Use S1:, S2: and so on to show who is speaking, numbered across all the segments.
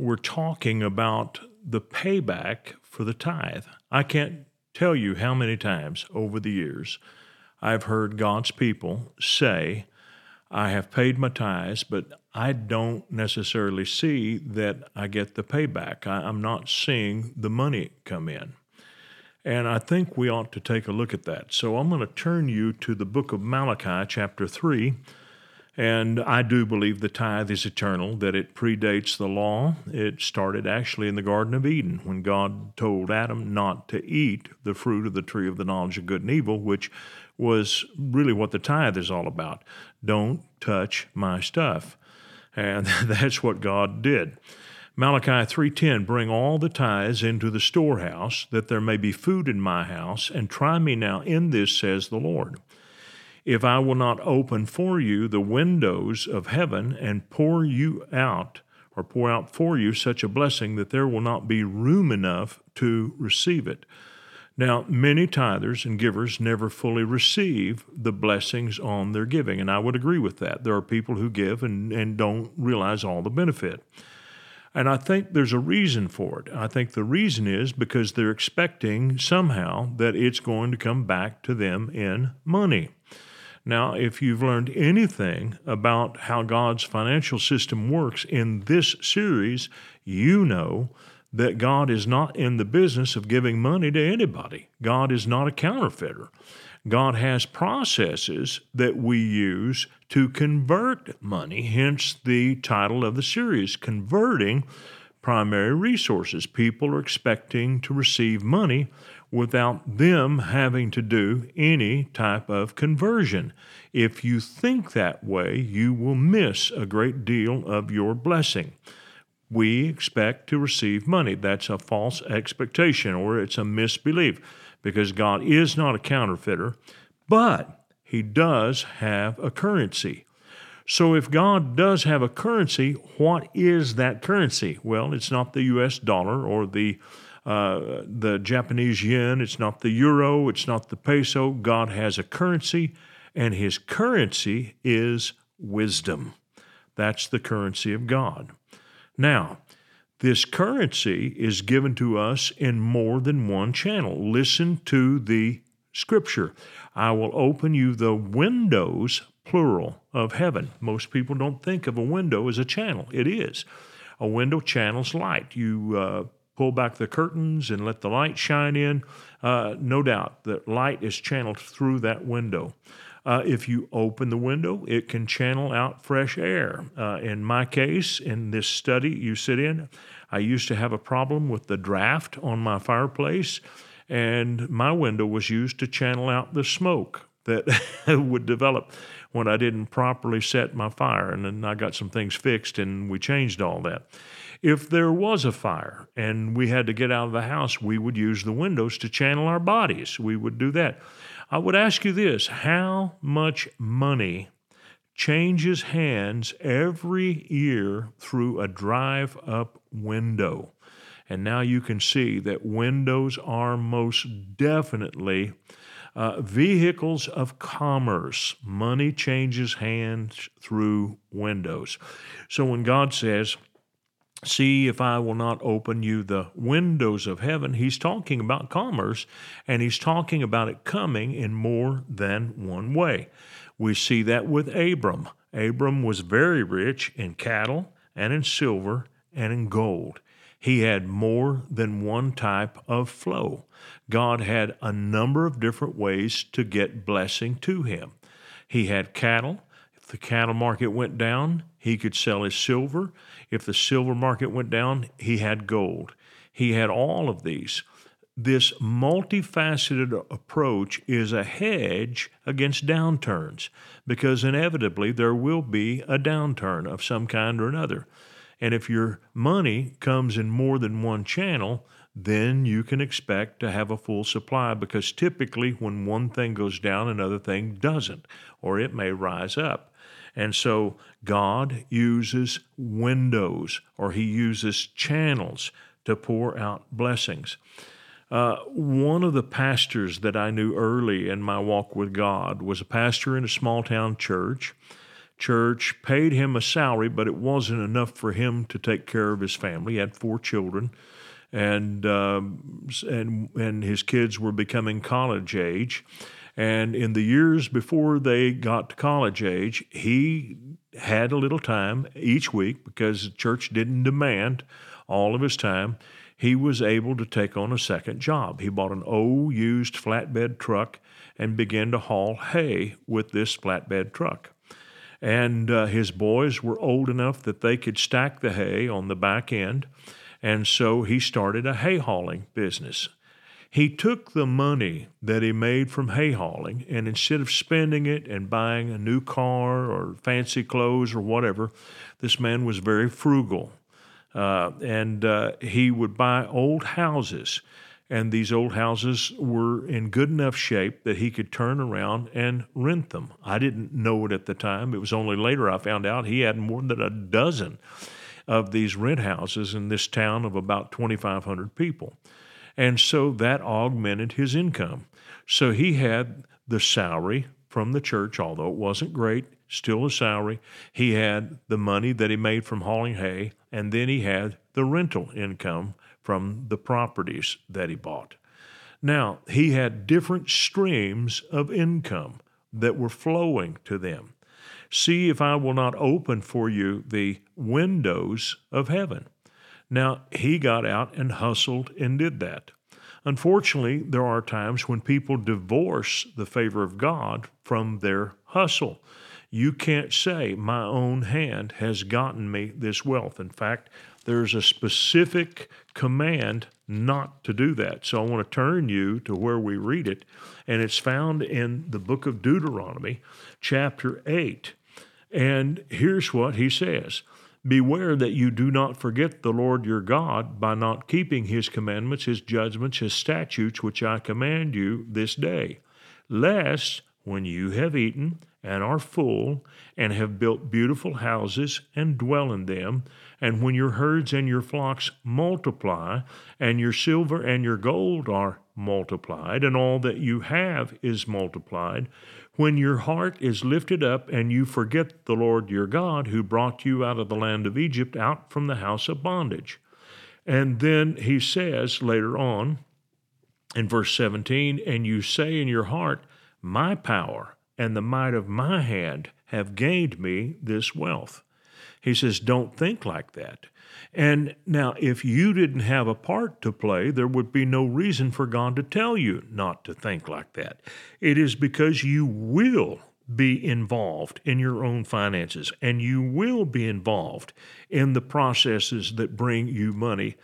S1: We're talking about the payback for the tithe. I can't tell you how many times over the years I've heard God's people say, I have paid my tithes, but I don't necessarily see that I get the payback. I, am not seeing the money come in. And I think we ought to take a look at that. So I'm going to turn you to the book of Malachi, chapter 3. And I do believe the tithe is eternal, that it predates the law. It started actually in the Garden of Eden when God told Adam not to eat the fruit of the tree of the knowledge of good and evil, which was really what the tithe is all about. Don't touch my stuff. And that's what God did. Malachi 3:10 Bring all the tithes into the storehouse that there may be food in my house and try me now in this says the Lord if I will not open for you the windows of heaven and pour you out or pour out for you such a blessing that there will not be room enough to receive it. Now, many tithers and givers never fully receive the blessings on their giving, and I would agree with that. There are people who give and, and don't realize all the benefit. And I think there's a reason for it. I think the reason is because they're expecting somehow that it's going to come back to them in money. Now, if you've learned anything about how God's financial system works in this series, you know that God is not in the business of giving money to anybody. God is not a counterfeiter. God has processes that we use to convert money, hence the title of the series, Converting Primary Resources. People are expecting to receive money without them having to do any type of conversion. If you think that way, you will miss a great deal of your blessing. We expect to receive money. That's a false expectation or it's a misbelief because God is not a counterfeiter, but He does have a currency. So, if God does have a currency, what is that currency? Well, it's not the US dollar or the uh, the Japanese yen, it's not the euro, it's not the peso. God has a currency, and his currency is wisdom. That's the currency of God. Now, this currency is given to us in more than one channel. Listen to the scripture. I will open you the windows, plural, of heaven. Most people don't think of a window as a channel. It is. A window channels light. You uh, pull back the curtains and let the light shine in, uh, no doubt that light is channeled through that window. Uh, if you open the window, it can channel out fresh air. Uh, in my case, in this study you sit in, I used to have a problem with the draft on my fireplace, and my window was used to channel out the smoke that would develop when I didn't properly set my fire. And then I got some things fixed and we changed all that. If there was a fire and we had to get out of the house, we would use the windows to channel our bodies. We would do that. I would ask you this how much money changes hands every year through a drive up window? And now you can see that windows are most definitely uh, vehicles of commerce. Money changes hands through windows. So when God says, See if I will not open you the windows of heaven. He's talking about commerce, and he's talking about it coming in more than one way. We see that with Abram. Abram was very rich in cattle and in silver and in gold. He had more than one type of flow. God had a number of different ways to get blessing to him. He had cattle. If the cattle market went down, he could sell his silver. If the silver market went down, he had gold. He had all of these. This multifaceted approach is a hedge against downturns because inevitably there will be a downturn of some kind or another. And if your money comes in more than one channel, then you can expect to have a full supply because typically when one thing goes down, another thing doesn't, or it may rise up. And so God uses windows or He uses channels to pour out blessings. Uh, one of the pastors that I knew early in my walk with God was a pastor in a small town church. Church paid him a salary, but it wasn't enough for him to take care of his family. He had four children and um, and and his kids were becoming college age. And in the years before they got to college age, he had a little time each week because the church didn't demand all of his time. He was able to take on a second job. He bought an old used flatbed truck and began to haul hay with this flatbed truck. And uh, his boys were old enough that they could stack the hay on the back end and so he started a hay hauling business. He took the money that he made from hay hauling and instead of spending it and buying a new car or fancy clothes or whatever, this man was very frugal. Uh, and uh, he would buy old houses. And these old houses were in good enough shape that he could turn around and rent them. I didn't know it at the time. It was only later I found out he had more than a dozen of these rent houses in this town of about 2,500 people. And so that augmented his income. So he had the salary from the church, although it wasn't great, still a salary. He had the money that he made from hauling hay, and then he had the rental income from the properties that he bought. Now, he had different streams of income that were flowing to them. See if I will not open for you the windows of heaven. Now, he got out and hustled and did that. Unfortunately, there are times when people divorce the favor of God from their hustle. You can't say, My own hand has gotten me this wealth. In fact, there's a specific command not to do that. So I want to turn you to where we read it, and it's found in the book of Deuteronomy, chapter 8. And here's what he says Beware that you do not forget the Lord your God by not keeping his commandments, his judgments, his statutes, which I command you this day, lest when you have eaten and are full, and have built beautiful houses and dwell in them, and when your herds and your flocks multiply, and your silver and your gold are multiplied, and all that you have is multiplied, when your heart is lifted up and you forget the Lord your God who brought you out of the land of Egypt, out from the house of bondage. And then he says later on in verse 17, and you say in your heart, My power and the might of my hand have gained me this wealth. He says, Don't think like that. And now, if you didn't have a part to play, there would be no reason for God to tell you not to think like that. It is because you will be involved in your own finances and you will be involved in the processes that bring you money.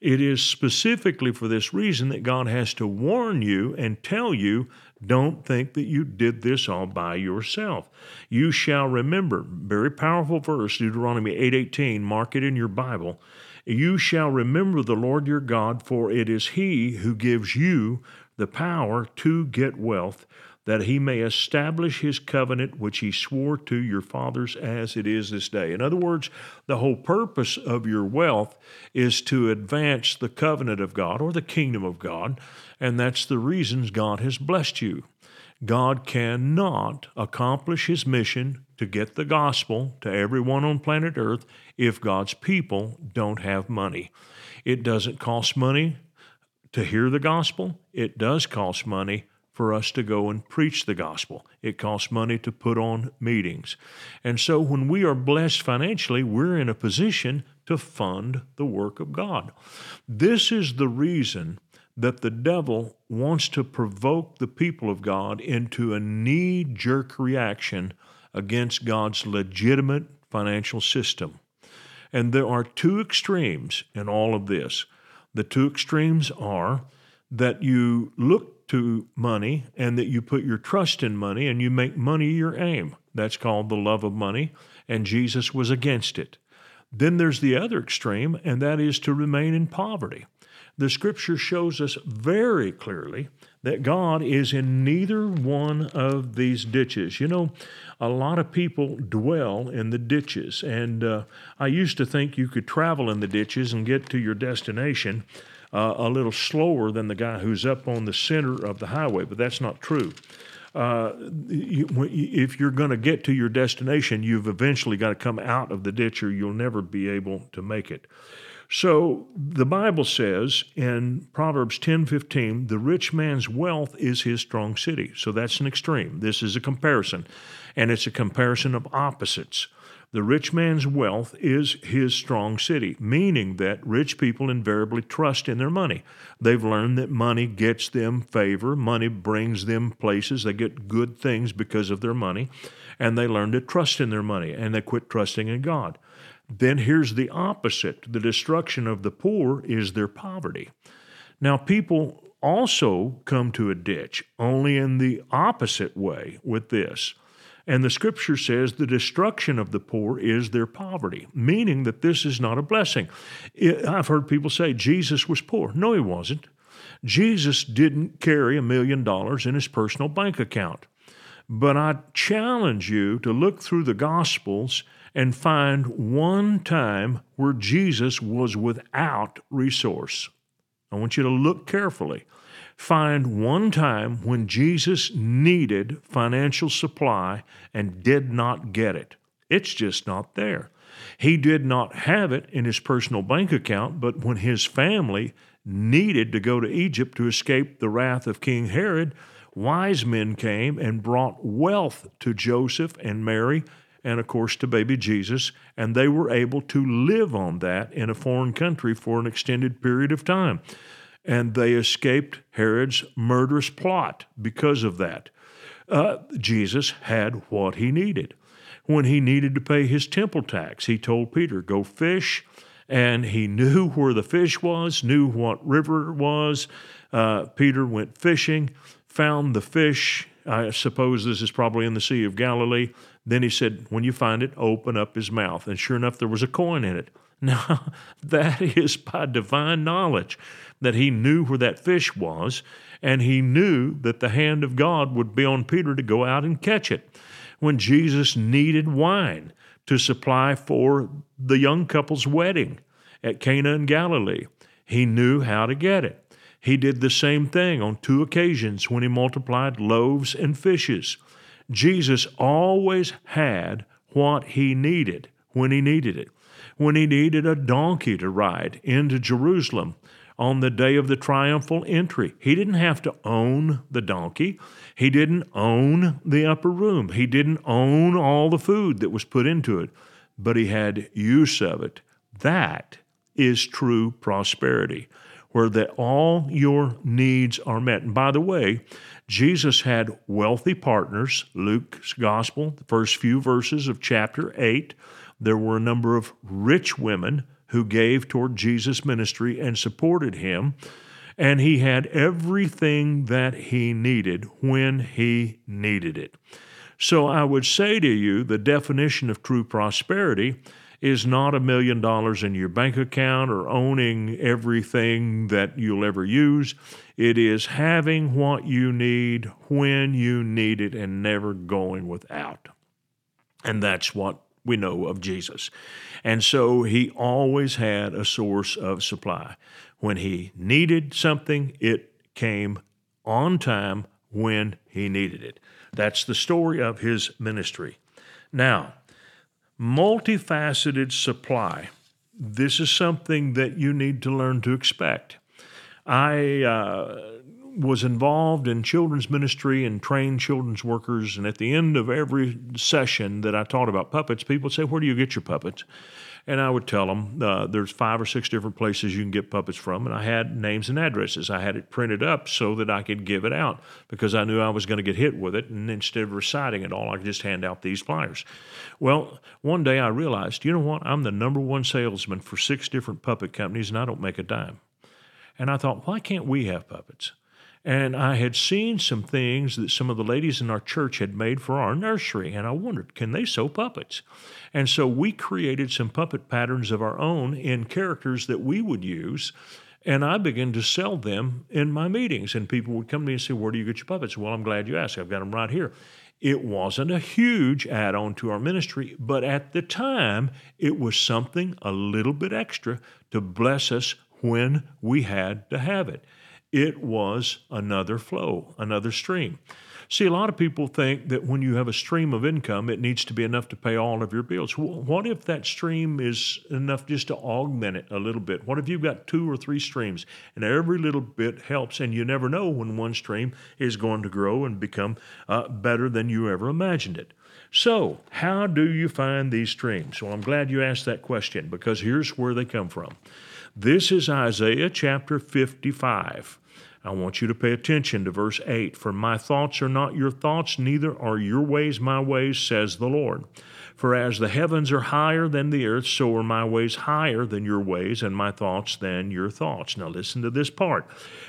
S1: It is specifically for this reason that God has to warn you and tell you don't think that you did this all by yourself. You shall remember, very powerful verse, Deuteronomy 8:18, mark it in your Bible. You shall remember the Lord your God, for it is he who gives you the power to get wealth, that he may establish his covenant which he swore to your fathers as it is this day. In other words, the whole purpose of your wealth is to advance the covenant of God or the kingdom of God, and that's the reasons God has blessed you. God cannot accomplish his mission to get the gospel to everyone on planet Earth if God's people don't have money. It doesn't cost money to hear the gospel, it does cost money for us to go and preach the gospel. It costs money to put on meetings. And so when we are blessed financially, we're in a position to fund the work of God. This is the reason that the devil wants to provoke the people of God into a knee jerk reaction against God's legitimate financial system. And there are two extremes in all of this. The two extremes are that you look to money and that you put your trust in money and you make money your aim. That's called the love of money, and Jesus was against it. Then there's the other extreme, and that is to remain in poverty. The scripture shows us very clearly that God is in neither one of these ditches. You know, a lot of people dwell in the ditches, and uh, I used to think you could travel in the ditches and get to your destination uh, a little slower than the guy who's up on the center of the highway, but that's not true. Uh, you, if you're going to get to your destination, you've eventually got to come out of the ditch or you'll never be able to make it. So the Bible says in Proverbs 10:15, the rich man's wealth is his strong city. So that's an extreme. This is a comparison, and it's a comparison of opposites. The rich man's wealth is his strong city, meaning that rich people invariably trust in their money. They've learned that money gets them favor, money brings them places, they get good things because of their money, and they learn to trust in their money and they quit trusting in God. Then here's the opposite the destruction of the poor is their poverty. Now, people also come to a ditch, only in the opposite way with this. And the scripture says the destruction of the poor is their poverty, meaning that this is not a blessing. I've heard people say Jesus was poor. No, he wasn't. Jesus didn't carry a million dollars in his personal bank account. But I challenge you to look through the Gospels and find one time where Jesus was without resource. I want you to look carefully. Find one time when Jesus needed financial supply and did not get it. It's just not there. He did not have it in his personal bank account, but when his family needed to go to Egypt to escape the wrath of King Herod, wise men came and brought wealth to Joseph and Mary and of course to baby Jesus, and they were able to live on that in a foreign country for an extended period of time. And they escaped Herod's murderous plot because of that. Uh, Jesus had what he needed. When he needed to pay his temple tax, he told Peter, Go fish. And he knew where the fish was, knew what river it was. Uh, Peter went fishing, found the fish. I suppose this is probably in the Sea of Galilee. Then he said, When you find it, open up his mouth. And sure enough, there was a coin in it. Now, that is by divine knowledge that he knew where that fish was, and he knew that the hand of God would be on Peter to go out and catch it. When Jesus needed wine to supply for the young couple's wedding at Cana in Galilee, he knew how to get it. He did the same thing on two occasions when he multiplied loaves and fishes. Jesus always had what he needed when he needed it. When he needed a donkey to ride into Jerusalem on the day of the triumphal entry, he didn't have to own the donkey. He didn't own the upper room. He didn't own all the food that was put into it, but he had use of it. That is true prosperity, where that all your needs are met. And by the way, Jesus had wealthy partners. Luke's gospel, the first few verses of chapter 8, there were a number of rich women who gave toward Jesus' ministry and supported him. And he had everything that he needed when he needed it. So I would say to you the definition of true prosperity is not a million dollars in your bank account or owning everything that you'll ever use. It is having what you need when you need it and never going without. And that's what we know of Jesus. And so he always had a source of supply. When he needed something, it came on time when he needed it. That's the story of his ministry. Now, multifaceted supply. This is something that you need to learn to expect. I uh, was involved in children's ministry and trained children's workers, and at the end of every session that I taught about puppets, people say, Where do you get your puppets? And I would tell them uh, there's five or six different places you can get puppets from. And I had names and addresses. I had it printed up so that I could give it out because I knew I was going to get hit with it. And instead of reciting it all, I could just hand out these flyers. Well, one day I realized, you know what? I'm the number one salesman for six different puppet companies and I don't make a dime. And I thought, why can't we have puppets? And I had seen some things that some of the ladies in our church had made for our nursery, and I wondered, can they sew puppets? And so we created some puppet patterns of our own in characters that we would use. And I began to sell them in my meetings. And people would come to me and say, Where do you get your puppets? Well, I'm glad you asked. I've got them right here. It wasn't a huge add on to our ministry, but at the time, it was something a little bit extra to bless us when we had to have it. It was another flow, another stream. See, a lot of people think that when you have a stream of income, it needs to be enough to pay all of your bills. What if that stream is enough just to augment it a little bit? What if you've got two or three streams and every little bit helps, and you never know when one stream is going to grow and become uh, better than you ever imagined it? So, how do you find these streams? Well, I'm glad you asked that question because here's where they come from. This is Isaiah chapter 55. I want you to pay attention to verse 8. For my thoughts are not your thoughts, neither are your ways my ways, says the Lord. For as the heavens are higher than the earth, so are my ways higher than your ways, and my thoughts than your thoughts. Now listen to this part.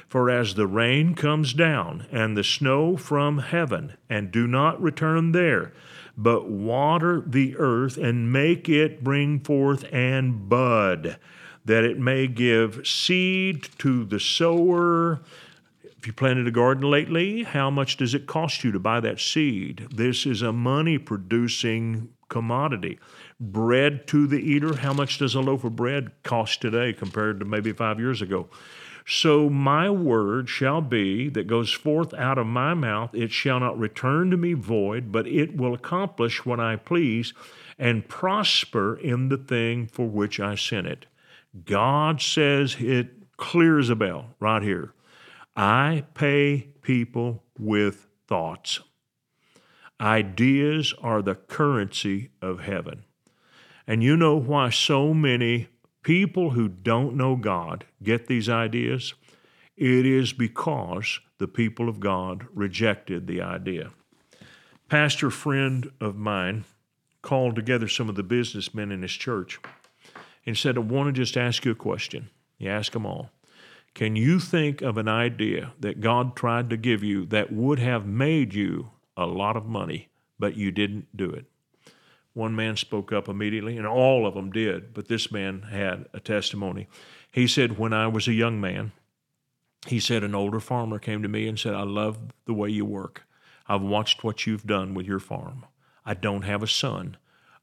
S1: For as the rain comes down, and the snow from heaven, and do not return there, but water the earth, and make it bring forth and bud, that it may give seed to the sower if you planted a garden lately, how much does it cost you to buy that seed? This is a money producing commodity. Bread to the eater, how much does a loaf of bread cost today compared to maybe five years ago? So my word shall be that goes forth out of my mouth, it shall not return to me void, but it will accomplish what I please and prosper in the thing for which I sent it. God says it clear as a bell right here. I pay people with thoughts. Ideas are the currency of heaven. And you know why so many people who don't know God get these ideas? It is because the people of God rejected the idea. Pastor friend of mine called together some of the businessmen in his church and said, I want to just ask you a question. He asked them all. Can you think of an idea that God tried to give you that would have made you a lot of money, but you didn't do it? One man spoke up immediately, and all of them did, but this man had a testimony. He said, When I was a young man, he said, an older farmer came to me and said, I love the way you work. I've watched what you've done with your farm. I don't have a son.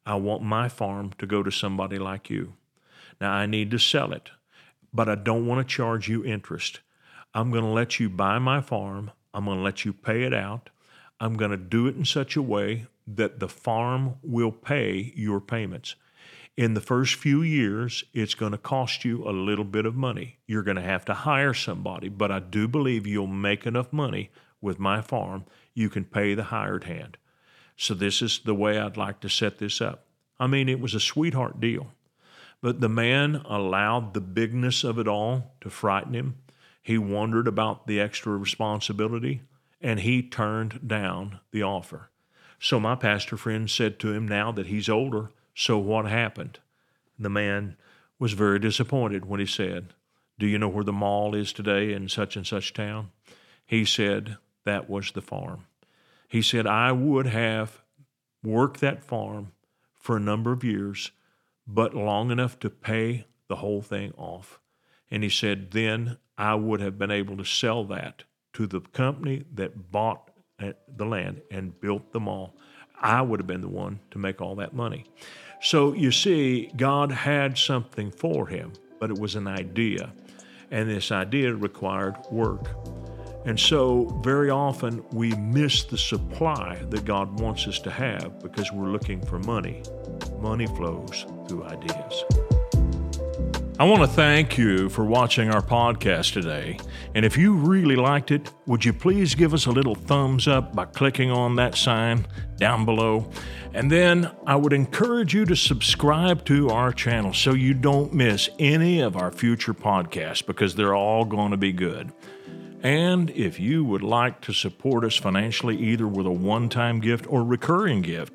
S1: I want my farm to go to somebody like you. Now I need to sell it but I don't want to charge you interest. I'm going to let you buy my farm. I'm going to let you pay it out. I'm going to do it in such a way that the farm will pay your payments. In the first few years, it's going to cost you a little bit of money. You're going to have to hire somebody, but I do believe you'll make enough money with my farm, you can pay the hired hand. So, this is the way I'd like to set this up. I mean, it was a sweetheart deal. But the man allowed the bigness of it all to frighten him. He wondered about the extra responsibility, and he turned down the offer. So my pastor friend said to him, Now that he's older, so what happened? The man was very disappointed when he said, Do you know where the mall is today in such and such town? He said, That was the farm. He said, I would have worked that farm for a number of years but long enough to pay the whole thing off. And he said, then I would have been able to sell that to the company that bought uh, the land and built the mall. I would have been the one to make all that money. So you see, God had something for him, but it was an idea. And this idea required work. And so, very often, we miss the supply that God wants us to have because we're looking for money. Money flows through ideas. I want to thank you for watching our podcast today. And if you really liked it, would you please give us a little thumbs up by clicking on that sign down below? And then I would encourage you to subscribe to our channel so you don't miss any of our future podcasts because they're all going to be good. And if you would like to support us financially, either with a one time gift or recurring gift,